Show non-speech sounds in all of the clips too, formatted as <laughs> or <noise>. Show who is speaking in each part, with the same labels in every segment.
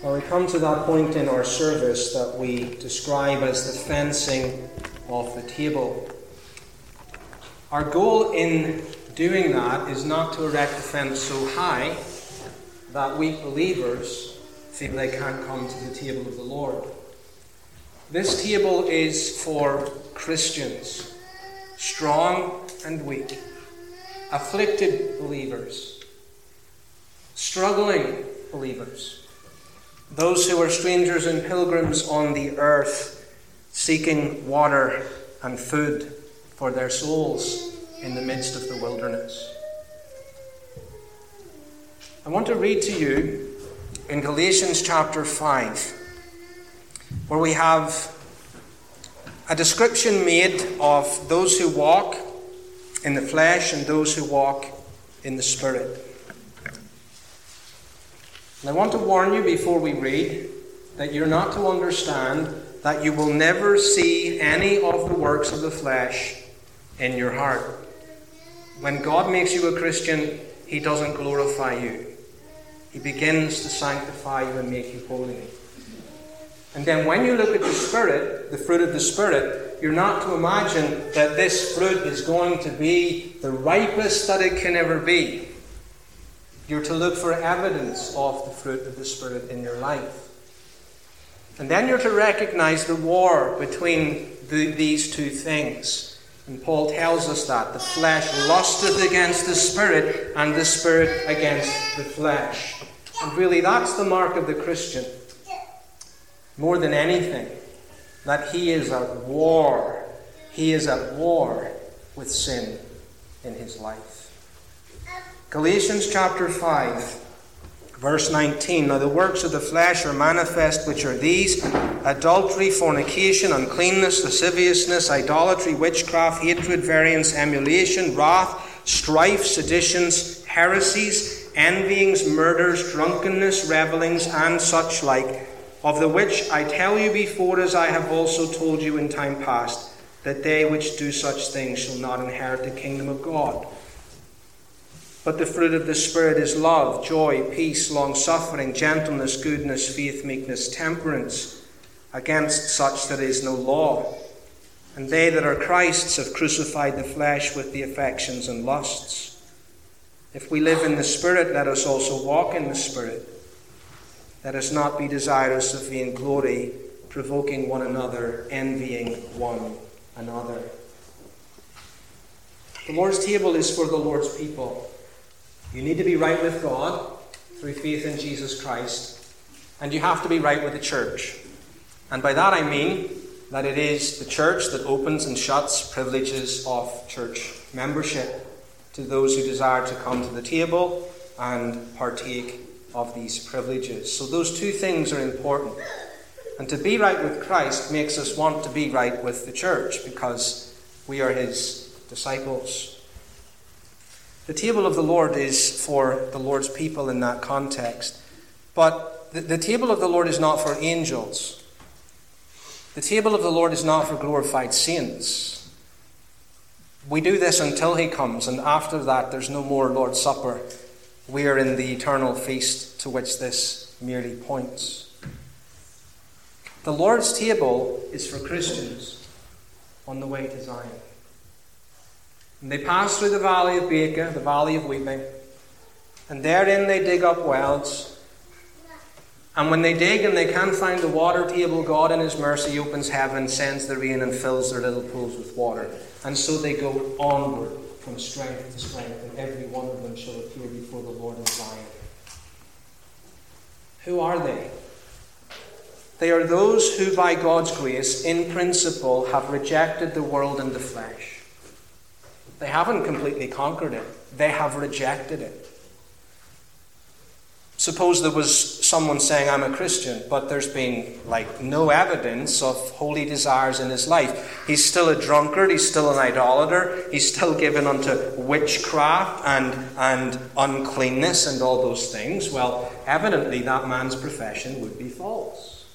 Speaker 1: Well, we come to that point in our service that we describe as the fencing of the table. Our goal in doing that is not to erect the fence so high that weak believers feel they can't come to the table of the Lord. This table is for Christians, strong and weak, afflicted believers, struggling believers, those who are strangers and pilgrims on the earth, seeking water and food for their souls in the midst of the wilderness. I want to read to you in Galatians chapter 5 where we have a description made of those who walk in the flesh and those who walk in the spirit. And I want to warn you before we read that you're not to understand that you will never see any of the works of the flesh in your heart. When God makes you a Christian, He doesn't glorify you. He begins to sanctify you and make you holy. And then when you look at the Spirit, the fruit of the Spirit, you're not to imagine that this fruit is going to be the ripest that it can ever be. You're to look for evidence of the fruit of the Spirit in your life. And then you're to recognize the war between the, these two things. And Paul tells us that the flesh lusteth against the Spirit, and the Spirit against the flesh. And really, that's the mark of the Christian more than anything, that he is at war. He is at war with sin in his life. Galatians chapter 5, verse 19. Now the works of the flesh are manifest, which are these adultery, fornication, uncleanness, lasciviousness, idolatry, witchcraft, hatred, variance, emulation, wrath, strife, seditions, heresies, envyings, murders, drunkenness, revellings, and such like of the which I tell you before, as I have also told you in time past, that they which do such things shall not inherit the kingdom of God. But the fruit of the Spirit is love, joy, peace, long suffering, gentleness, goodness, faith, meekness, temperance. Against such there is no law. And they that are Christ's have crucified the flesh with the affections and lusts. If we live in the Spirit, let us also walk in the Spirit. Let us not be desirous of vain glory, provoking one another, envying one another. The Lord's table is for the Lord's people. You need to be right with God through faith in Jesus Christ, and you have to be right with the church. And by that I mean that it is the church that opens and shuts privileges of church membership to those who desire to come to the table and partake of these privileges. So, those two things are important. And to be right with Christ makes us want to be right with the church because we are his disciples. The table of the Lord is for the Lord's people in that context. But the, the table of the Lord is not for angels. The table of the Lord is not for glorified saints. We do this until he comes, and after that, there's no more Lord's Supper we are in the eternal feast to which this merely points. The Lord's table is for Christians on the way to Zion. And they pass through the valley of Baca, the valley of weeping, and therein they dig up wells. And when they dig and they can't find the water table, God in His mercy opens heaven, sends the rain, and fills their little pools with water. And so they go onward from strength to strength, and every one of them shall appear before the Lord in Zion. Who are they? They are those who, by God's grace, in principle, have rejected the world and the flesh. They haven't completely conquered it, they have rejected it. Suppose there was someone saying, I'm a Christian, but there's been like no evidence of holy desires in his life. He's still a drunkard, he's still an idolater, he's still given unto witchcraft and, and uncleanness and all those things. Well, evidently that man's profession would be false.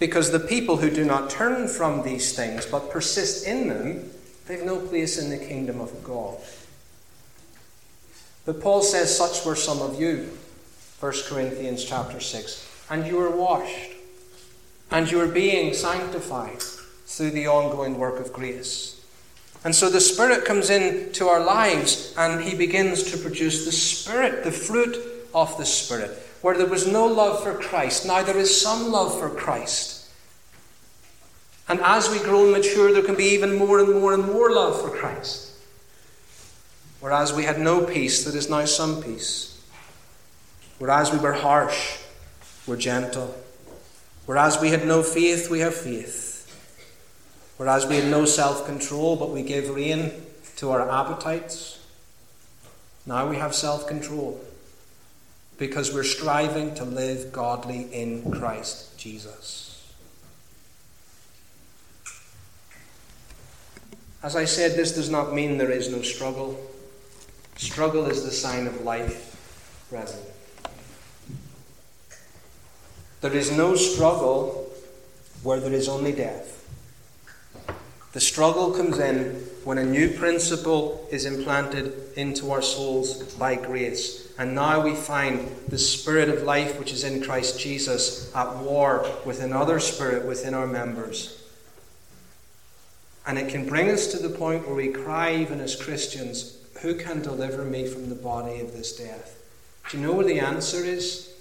Speaker 1: Because the people who do not turn from these things but persist in them, they've no place in the kingdom of God. But Paul says, Such were some of you. 1 Corinthians chapter 6. and you are washed, and you are being sanctified through the ongoing work of grace. And so the Spirit comes into our lives and He begins to produce the Spirit, the fruit of the Spirit. Where there was no love for Christ, now there is some love for Christ. And as we grow and mature, there can be even more and more and more love for Christ. Whereas we had no peace, there is now some peace. Whereas we were harsh, we're gentle. Whereas we had no faith, we have faith. Whereas we had no self control, but we gave rein to our appetites, now we have self control because we're striving to live godly in Christ Jesus. As I said, this does not mean there is no struggle. Struggle is the sign of life, brethren. There is no struggle where there is only death. The struggle comes in when a new principle is implanted into our souls by grace. And now we find the spirit of life which is in Christ Jesus at war with another spirit within our members. And it can bring us to the point where we cry, even as Christians, Who can deliver me from the body of this death? Do you know where the answer is?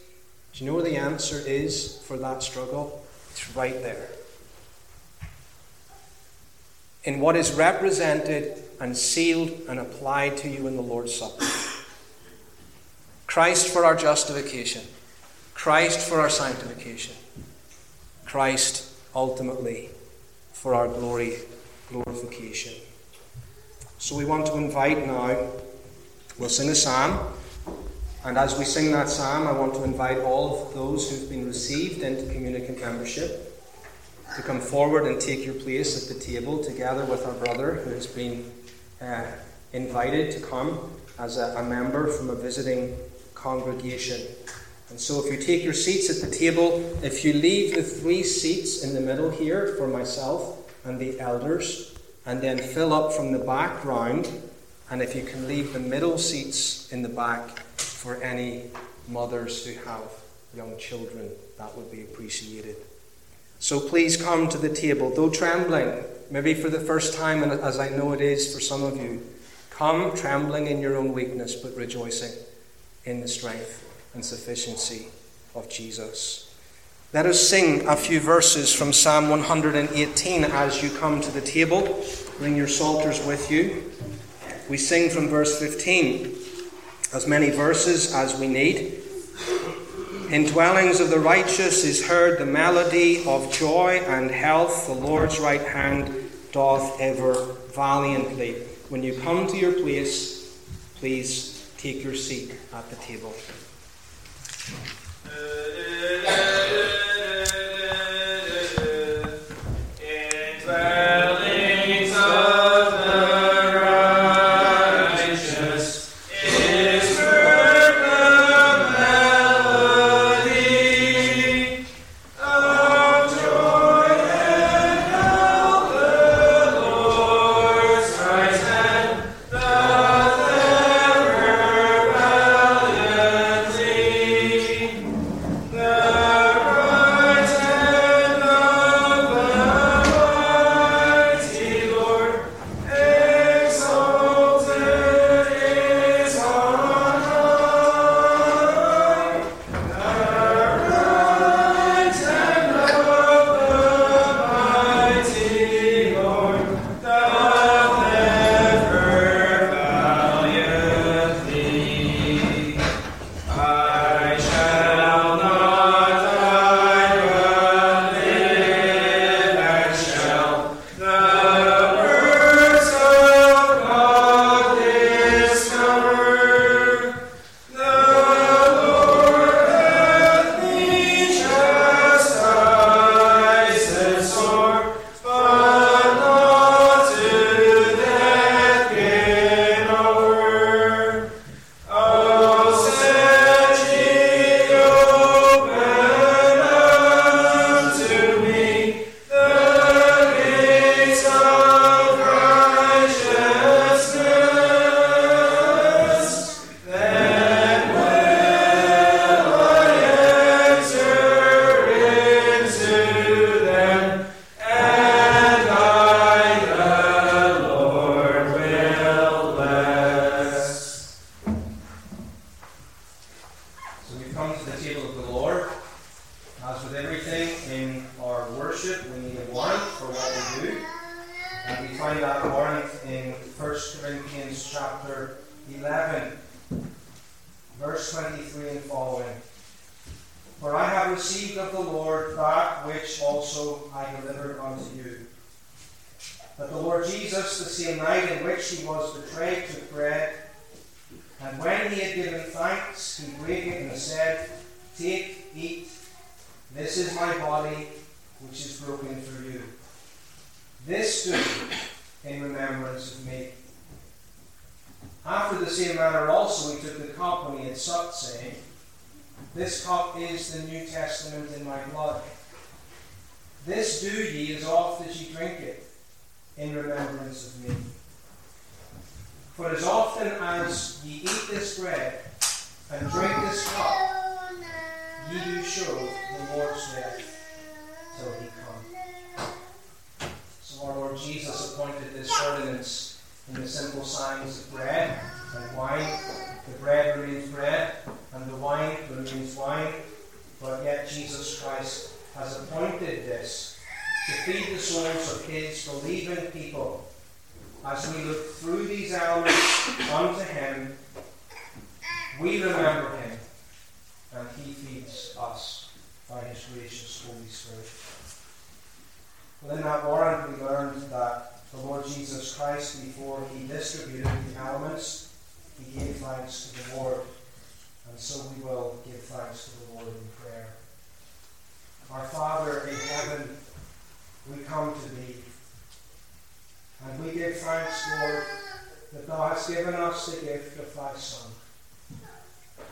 Speaker 1: Do you know where the answer is for that struggle? It's right there in what is represented and sealed and applied to you in the Lord's Supper. Christ for our justification, Christ for our sanctification, Christ ultimately for our glory, glorification. So we want to invite now, we'll sing a psalm. And as we sing that psalm, I want to invite all of those who've been received into communicant membership to come forward and take your place at the table together with our brother who has been uh, invited to come as a, a member from a visiting congregation. And so, if you take your seats at the table, if you leave the three seats in the middle here for myself and the elders, and then fill up from the back round, and if you can leave the middle seats in the back for any mothers who have young children, that would be appreciated. So please come to the table, though trembling, maybe for the first time, and as I know it is for some of you. Come trembling in your own weakness, but rejoicing in the strength and sufficiency of Jesus. Let us sing a few verses from Psalm 118 as you come to the table. Bring your psalters with you. We sing from verse 15, as many verses as we need. In dwellings of the righteous is heard the melody of joy and health. The Lord's right hand doth ever valiantly. When you come to your place, please take your seat at the table. In remembrance of me. For as often as ye eat this bread and drink this cup, ye do show the Lord's death till he come. So our Lord Jesus appointed this ordinance in the simple signs of bread and wine. The bread remains bread, and the wine remains wine. But yet Jesus Christ has appointed this to feed the souls of his believing people. As we look through these elements unto him, we remember him, and he feeds us by his gracious Holy Spirit. In that warrant, we learned that the Lord Jesus Christ, before he distributed the elements, he gave thanks to the Lord. And so we will give thanks to the Lord in prayer. Our Father in heaven, we come to thee. And we give thanks, Lord, that thou hast given us the gift of thy Son.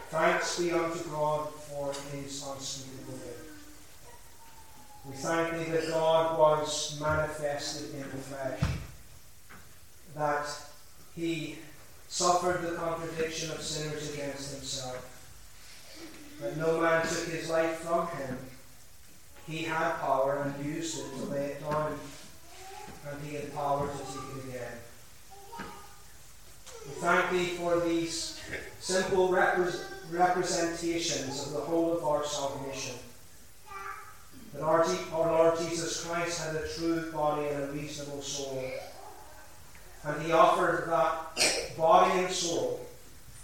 Speaker 1: Thanks be unto God for his unspeakable gift. We thank thee that God was manifested in the flesh, that he suffered the contradiction of sinners against himself, that no man took his life from him. He had power and used it to lay it down, and he had power to take it again. We thank thee for these simple repre- representations of the whole of our salvation. That our, our Lord Jesus Christ had a true body and a reasonable soul. And he offered that body and soul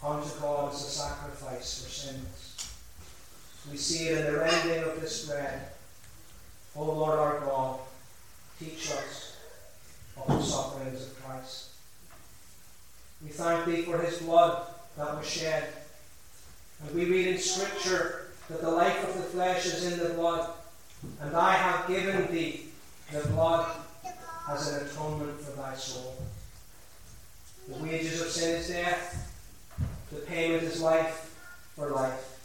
Speaker 1: unto God as a sacrifice for sins. We see it in the rending of this bread. O Lord our God, teach us of the sufferings of Christ. We thank thee for his blood that was shed. And we read in Scripture that the life of the flesh is in the blood, and I have given thee the blood as an atonement for thy soul. The wages of sin is death, the payment is life for life.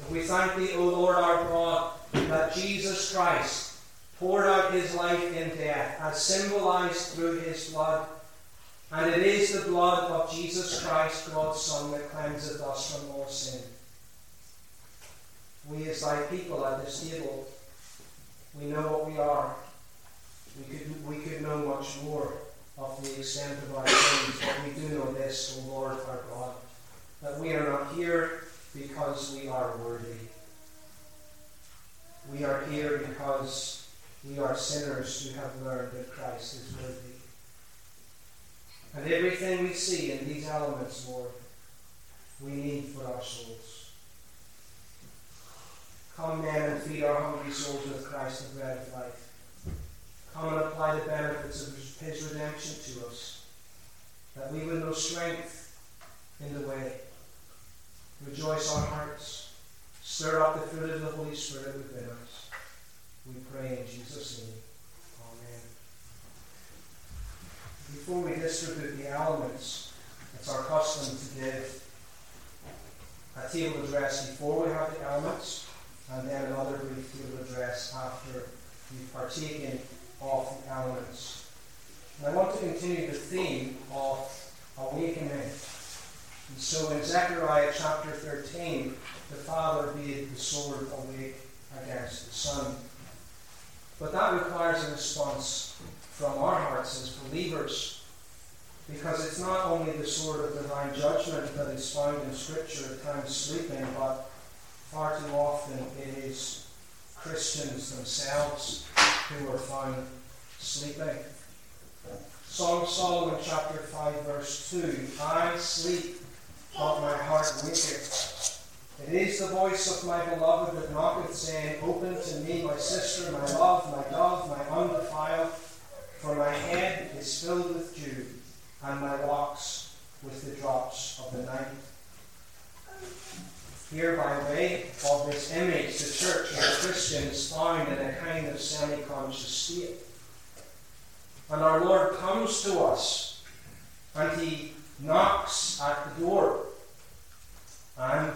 Speaker 1: And we thank thee, O Lord our God, that Jesus Christ poured out his life in death, as symbolized through his blood. And it is the blood of Jesus Christ, God's Son, that cleanseth us from all sin. We, as thy people at this table, we know what we are. We could, we could know much more of the extent of our sins, but we do know this, O Lord our God, that we are not here because we are worthy. We are here because we are sinners who have learned that Christ is worthy. And everything we see in these elements, Lord, we need for our souls. Come then and feed our hungry souls with Christ, the bread of life. Come and apply the benefits of his redemption to us, that we would know strength in the way. Rejoice our hearts. Stir up the fruit of the Holy Spirit within us. We pray in Jesus' name. Amen. Before we distribute the elements, it's our custom to give a table address before we have the elements, and then another brief table address after we've partaken of the elements. And I want to continue the theme of awakening. And so in Zechariah chapter 13, the Father bade the sword awake against the Son. But that requires a response from our hearts as believers. Because it's not only the sword of divine judgment that is found in Scripture at times sleeping, but far too often it is Christians themselves who are found sleeping. Song of Solomon chapter 5 verse 2 I sleep, but my heart waketh. It is the voice of my beloved that knocketh, saying, Open to me, my sister, my love, my dove, my undefiled, for my head is filled with dew, and my locks with the drops of the night. Here, by way of this image, the church of the Christians found in a kind of semi conscious state. And our Lord comes to us, and He knocks at the door. And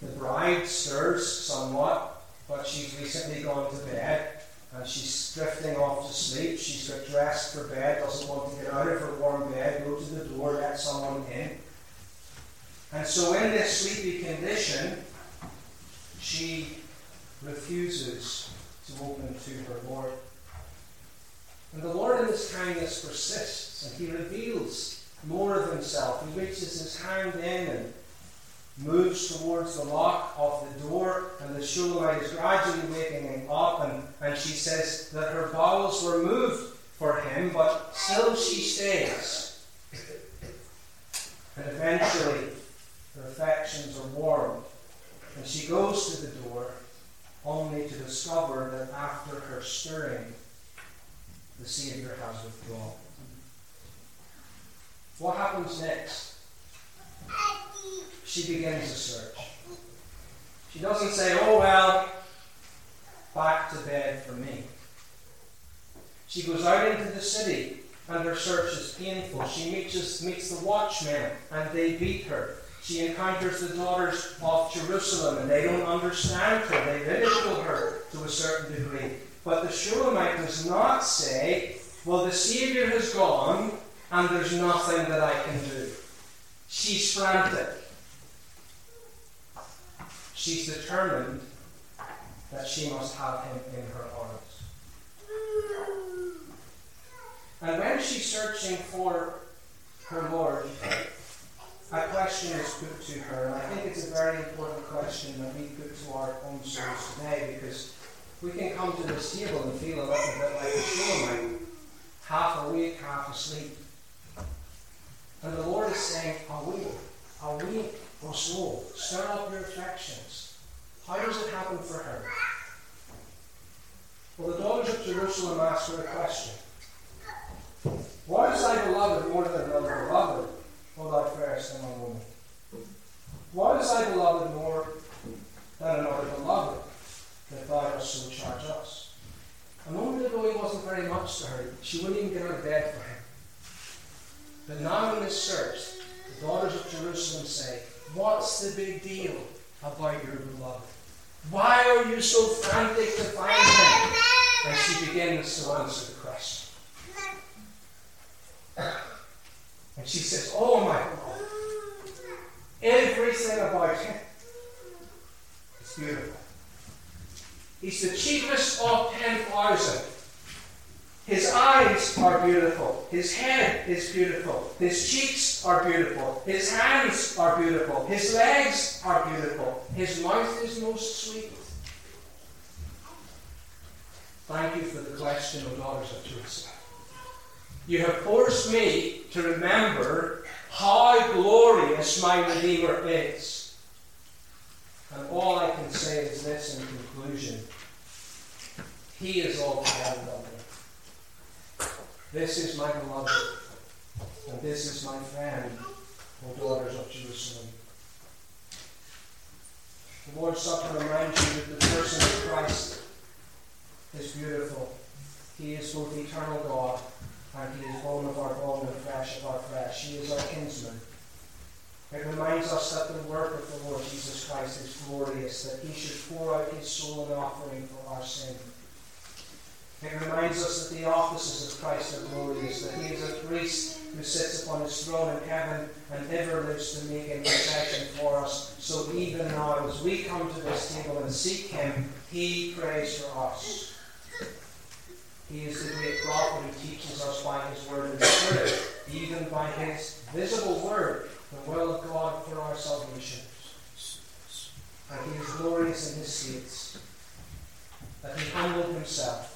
Speaker 1: the bride stirs somewhat, but she's recently gone to bed and she's drifting off to sleep. She's got dressed for bed, doesn't want to get out of her warm bed, go to the door, let someone in. And so, in this sleepy condition, she refuses to open to her Lord. And the Lord in his kindness persists, and he reveals more of himself. He reaches his hand in and moves towards the lock of the door, and the Shulamite is gradually waking up, and, and she says that her bowels were moved for him, but still she stays. And eventually, her affections are warmed, and she goes to the door, only to discover that after her stirring, the Saviour has withdrawn. What happens next? she begins a search. She doesn't say, oh, well, back to bed for me. She goes out into the city and her search is painful. She meets, meets the watchmen and they beat her. She encounters the daughters of Jerusalem and they don't understand her. They ridicule her to a certain degree. But the Shulamite does not say, well, the Saviour has gone and there's nothing that I can do. She's frantic. She's determined that she must have him in her arms. And when she's searching for her Lord, a question is put to her, and I think it's a very important question that we put to our own souls today because we can come to this table and feel a little bit like a Shulamite, half awake, half asleep. And the Lord is saying, Awake, awake, soul, stir up your affections. How does it happen for her? Well, the daughters of Jerusalem ask her a question. Why is thy beloved more than another beloved, O thou fairest among women? Why is thy beloved more than another beloved, that thou dost so charge us? A moment ago he wasn't very much to her. She wouldn't even get out of bed for him. In this search, the daughters of Jerusalem say, What's the big deal about your beloved? Why are you so frantic to find him? And she begins to answer the question. And she says, Oh my God, everything about him is beautiful. He's the cheapest of 10,000. His eyes are beautiful. His head is beautiful. His cheeks are beautiful. His hands are beautiful. His legs are beautiful. His mouth is most sweet. Thank you for the question, O daughters of Jerusalem. You have forced me to remember how glorious my Redeemer is. And all I can say is this in conclusion He is altogether lovely. This is my beloved, and this is my friend, O daughters of Jerusalem. The Lord's Supper reminds you that the person of Christ is beautiful. He is both eternal God, and He is bone of our bone and flesh of our flesh. He is our kinsman. It reminds us that the work of the Lord Jesus Christ is glorious, that He should pour out His soul in offering for our sin. It reminds us that the offices of Christ are glorious, that he is a priest who sits upon his throne in heaven and ever lives to make intercession for us. So even now, as we come to this table and seek him, he prays for us. He is the great prophet who teaches us by his word and spirit, even by his visible word, the will of God for our salvation. And he is glorious in his seats. That he humbled himself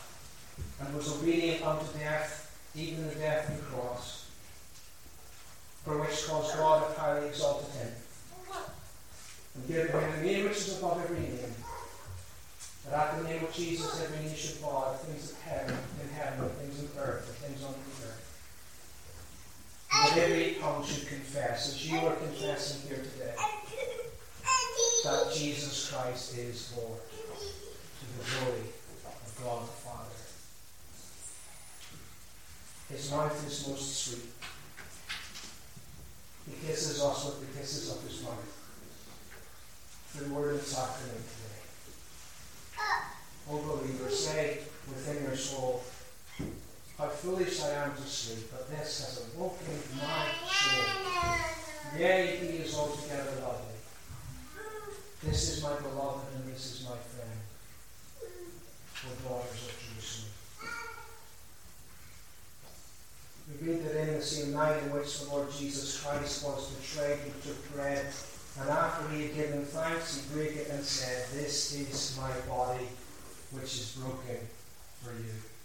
Speaker 1: and was obedient unto death, even the death of the cross, for which cause God hath highly exalted him, and given him the name which is above every name, that at the name of Jesus every knee should bow, things of heaven, in heaven, things of earth, and things on the earth. And that every tongue should confess, as you are confessing here today, that Jesus Christ is Lord, to the glory of God the Father. His mouth is most sweet. He kisses us with the kisses of his mouth. Through word and sacrament today. O believer, say within your soul, How foolish I am to sleep, but this has awoken my soul. Yea, he is altogether lovely. This is my beloved, and this is my friend. O daughters of Jerusalem. We read that in the same night in which the Lord Jesus Christ was betrayed, he took bread, and after he had given thanks, he broke it and said, This is my body, which is broken for you.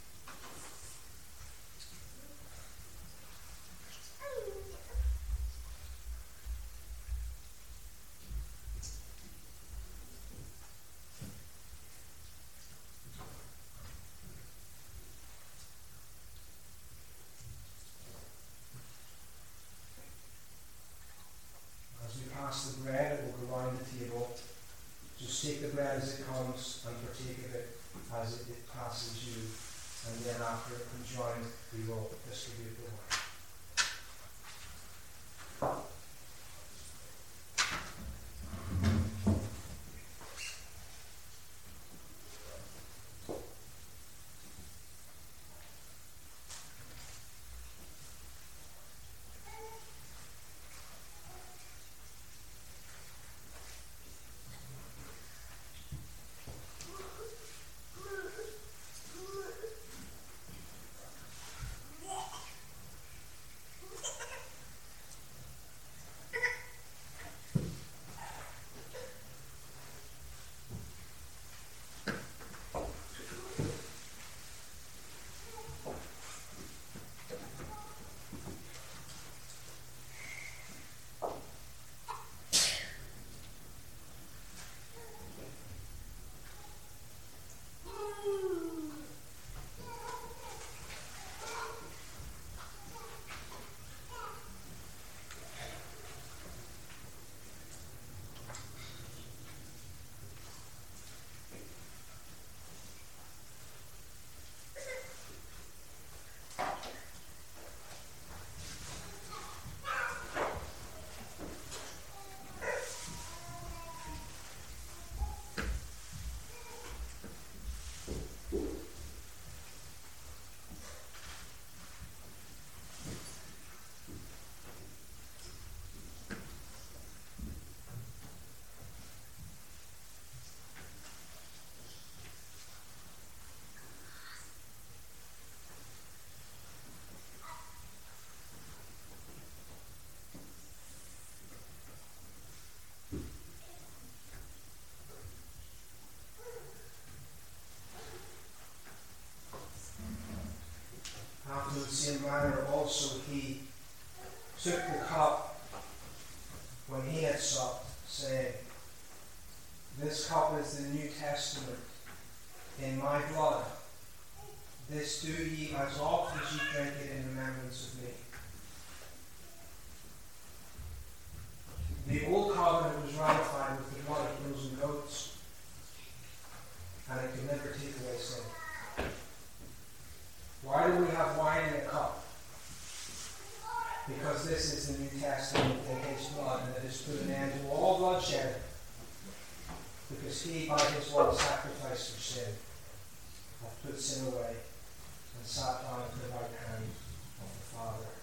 Speaker 1: Because this is the New Testament in his blood, and it has put an end to all bloodshed. Because he, by his one sacrifice for sin, hath put sin away and sat down at the right hand of the Father.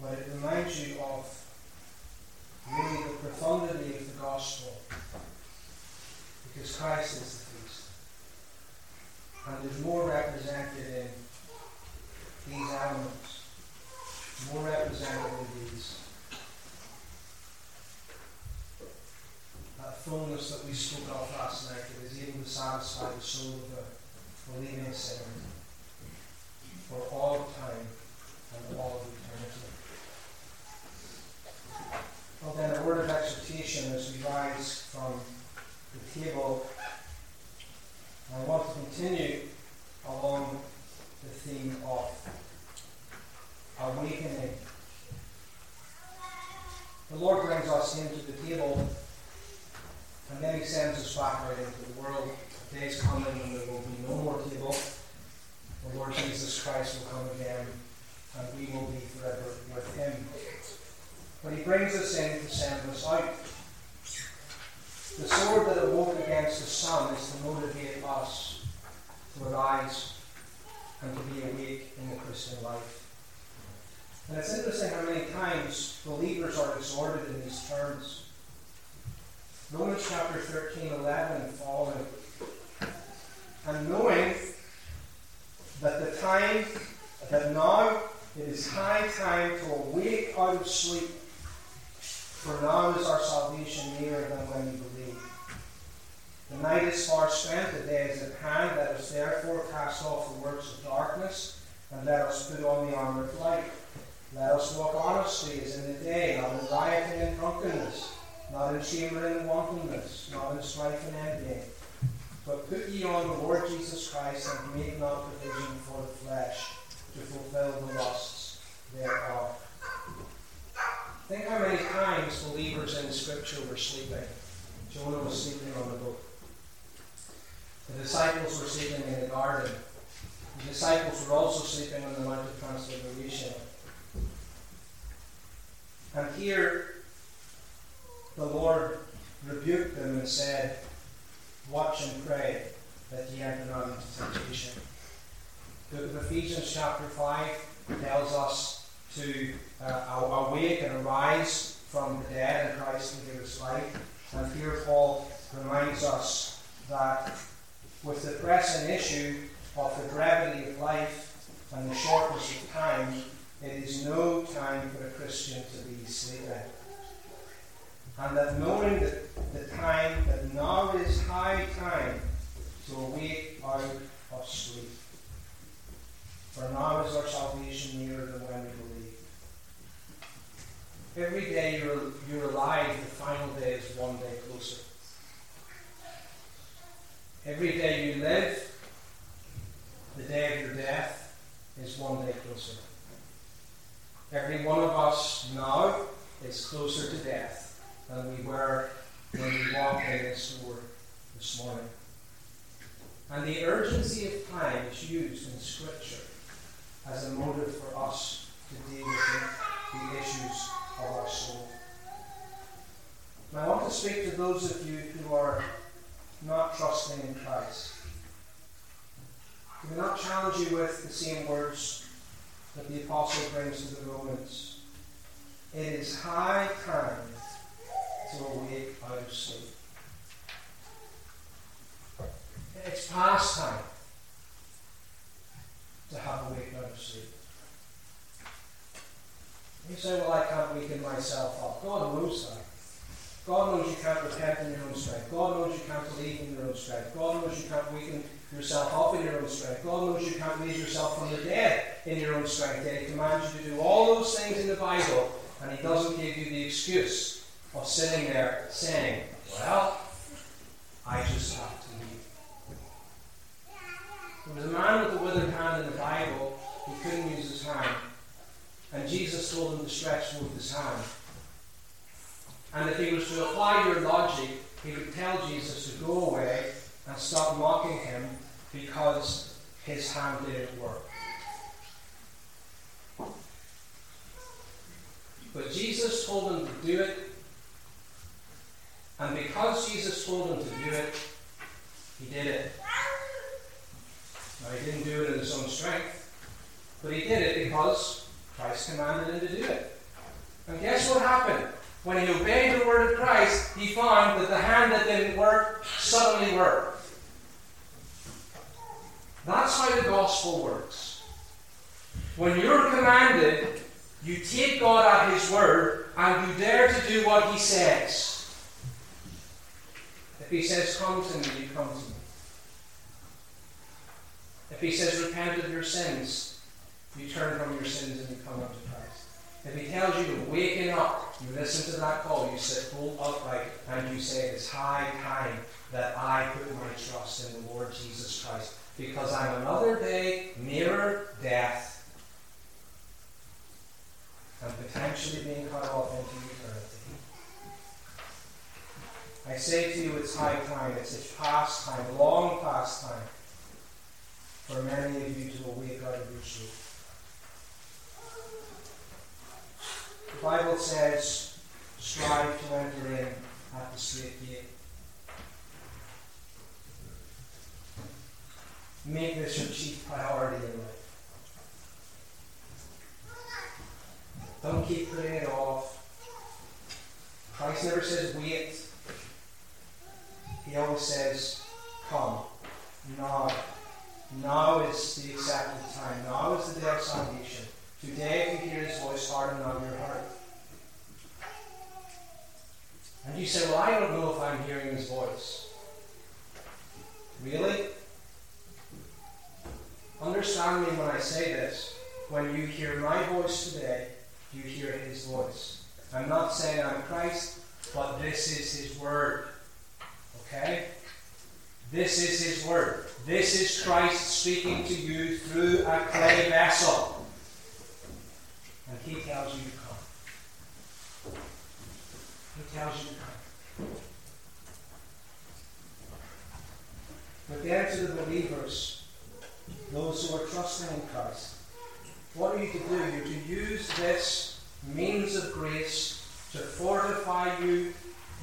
Speaker 1: But it reminds you of really the profundity of the gospel. Because Christ is the feast. And there's more represented in these elements. More represented in these. That fullness that we spoke of last night that is able to satisfy the soul of the believing sinner for all time and all eternity. Well, then, a word of exhortation as we rise from the table. I want to continue along the theme of awakening. The Lord brings us into the table, and then He sends us back out into the world. The days coming when there will be no more table. The Lord Jesus Christ will come again, and we will be forever with Him. But He brings us in to send us out. The sword that awoke against the Son is to motivate us to arise and to be awake in the Christian life. And it's interesting how many times believers are exhorted in these terms. Romans chapter 13, 11 and following. And knowing that the time, that now it is high time to awake out of sleep, for now is our salvation nearer than when we believe. The night is far spent, the day is at hand. Let us therefore cast off the works of darkness, and let us put on the armour of light. Let us walk honestly as in the day, not in rioting and drunkenness, not in chambering and wantonness, not in strife and envy. But put ye on the Lord Jesus Christ, and make not provision for the flesh to fulfill the lusts thereof. Think how many times believers in Scripture were sleeping. Jonah was sleeping on the boat. The disciples were sleeping in the garden. The disciples were also sleeping on the Mount of Transfiguration. And here, the Lord rebuked them and said, Watch and pray that ye enter not into temptation. The Ephesians, chapter 5, tells us to uh, awake and arise from the dead in Christ and give us life. And here, Paul reminds us that with the pressing issue of the brevity of life and the shortness of time, it is no time for a Christian to be sleeping. And that knowing that the time, that now is high time to awake out of sleep. For now is our salvation nearer than when we believe. Every day you're, you're alive, the final day is one day closer. Every day you live, the day of your death is one day closer. Every one of us now is closer to death than we were when we walked in this door this morning. And the urgency of time is used in Scripture as a motive for us to deal with the issues of our soul. And I want to speak to those of you who are not trusting in Christ. I not challenge you with the same words that the apostle brings to the Romans. It is high time to awake out of sleep. It's past time to have awake out of sleep. You say, well, I can't weaken myself up. God knows that. God knows you can't repent in your own strength. God knows you can't believe in your own strength. God knows you can't weaken yourself up in your own strength. God knows you can't raise yourself from the dead in your own strength. Yet He commands you to do all those things in the Bible, and He doesn't give you the excuse of sitting there saying, Well, I just have to leave. There was a man with a withered hand in the Bible who couldn't use his hand. And Jesus told him to stretch forth his hand. And if he was to apply your logic, he would tell Jesus to go away and stop mocking him because his hand didn't work. But Jesus told him to do it. And because Jesus told him to do it, he did it. Now, he didn't do it in his own strength, but he did it because Christ commanded him to do it. And guess what happened? When he obeyed the word of Christ, he found that the hand that didn't work suddenly worked. That's how the gospel works. When you're commanded, you take God at His word and you dare to do what He says. If He says, Come to me, you come to me. If He says, Repent of your sins, you turn from your sins and you come unto Christ. If He tells you to waken up, you listen to that call, you sit bolt upright, and you say, It's high time that I put my trust in the Lord Jesus Christ, because I'm another day nearer death and potentially being cut off into eternity. I say to you, it's high time, it's a past time, long past time, for many of you to awake out of your sleep. The Bible says, strive to enter in at the strait gate. Make this your chief priority in life. Don't keep putting it off. Christ never says wait. He always says, come. Now. Now is the accepted time. Now is the day of salvation. Today, if you hear his voice, harden not your heart. And you say, Well, I don't know if I'm hearing his voice. Really? Understand me when I say this. When you hear my voice today, you hear his voice. I'm not saying I'm Christ, but this is his word. Okay? This is his word. This is Christ speaking to you through a clay vessel. And he tells you to come. He tells you to come. But then to the believers, those who are trusting in Christ, what are you to do? You're to use this means of grace to fortify you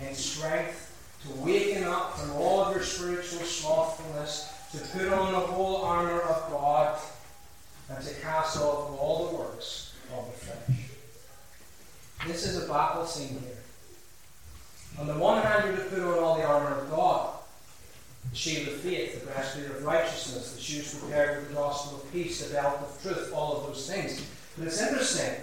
Speaker 1: in strength, to waken up from all of your spiritual slothfulness, to put on the whole armour of God, and to cast off all the works of the. This is a battle scene here. On the one hand, you're to put on all the armour of God the shield of faith, the breastplate of righteousness, the shoes prepared with the gospel of peace, the belt of truth, all of those things. But it's interesting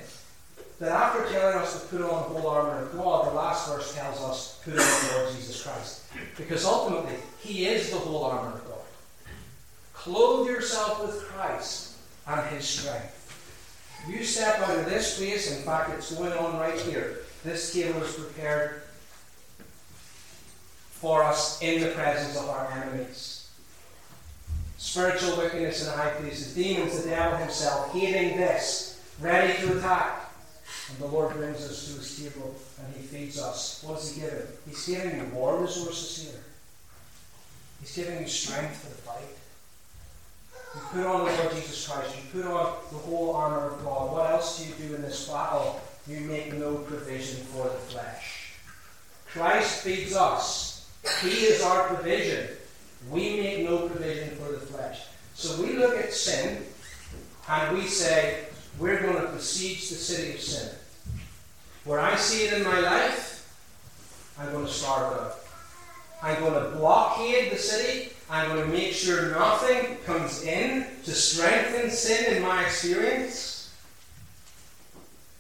Speaker 1: that after telling us to put on the whole armour of God, the last verse tells us, put on the Lord Jesus Christ. Because ultimately, He is the whole armour of God. Clothe yourself with Christ and His strength. You step out of this place, in fact, it's going on right here. This table is prepared for us in the presence of our enemies. Spiritual wickedness in high places, demons, the devil himself, hating this, ready to attack. And the Lord brings us to his table and he feeds us. What is he giving? He's giving you war resources here. He's giving you strength for the fight. You put on the Lord Jesus Christ. You put on the whole armour of God. What else do you do in this battle? You make no provision for the flesh. Christ feeds us. He is our provision. We make no provision for the flesh. So we look at sin and we say, we're going to besiege the city of sin. Where I see it in my life, I'm going to starve out. I'm going to blockade the city. I'm going to make sure nothing comes in to strengthen sin in my experience.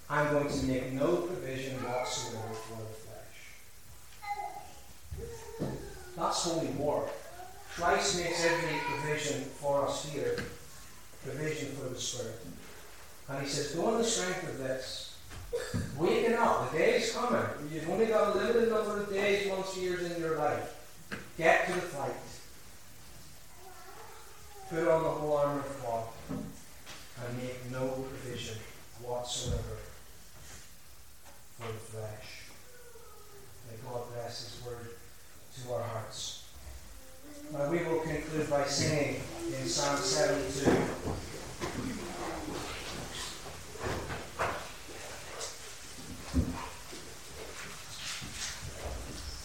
Speaker 1: I'm going to make no provision whatsoever for the flesh. That's holy war. Christ makes every provision for us here, provision for the Spirit. And he says, go in the strength of this. Waking up, the day is coming. You've only got a limited number of days, months, years in your life. Get to the fight. Put on the whole armour of God and make no provision whatsoever for the flesh. May God bless His word to our hearts. Now we will conclude by singing in Psalm 72.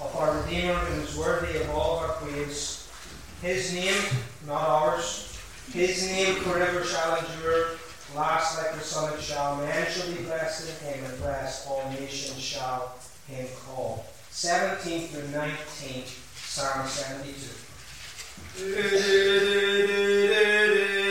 Speaker 1: Of our Redeemer who is worthy of all our praise. His name, not ours. His name
Speaker 2: forever shall endure. Last like the sun it shall. Man shall be blessed in him, and blessed all nations shall him call. 17 through 19, Psalm 72. <laughs>